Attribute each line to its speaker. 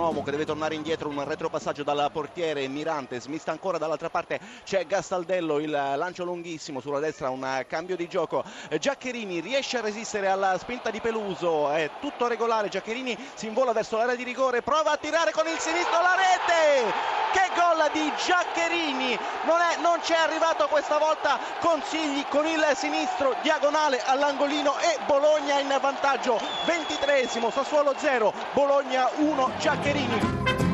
Speaker 1: Uomo che deve tornare indietro, un retropassaggio dal portiere Mirante, smista ancora dall'altra parte c'è Gastaldello, il lancio lunghissimo sulla destra, un cambio di gioco. Giaccherini riesce a resistere alla spinta di Peluso, è tutto regolare, Giaccherini si invola verso l'area di rigore, prova a tirare con il sinistro la rete! Gol di Giaccherini! Non, è, non c'è arrivato questa volta Consigli con il sinistro diagonale all'angolino e Bologna in vantaggio. 23esimo, Sassuolo 0, Bologna 1, Giaccherini.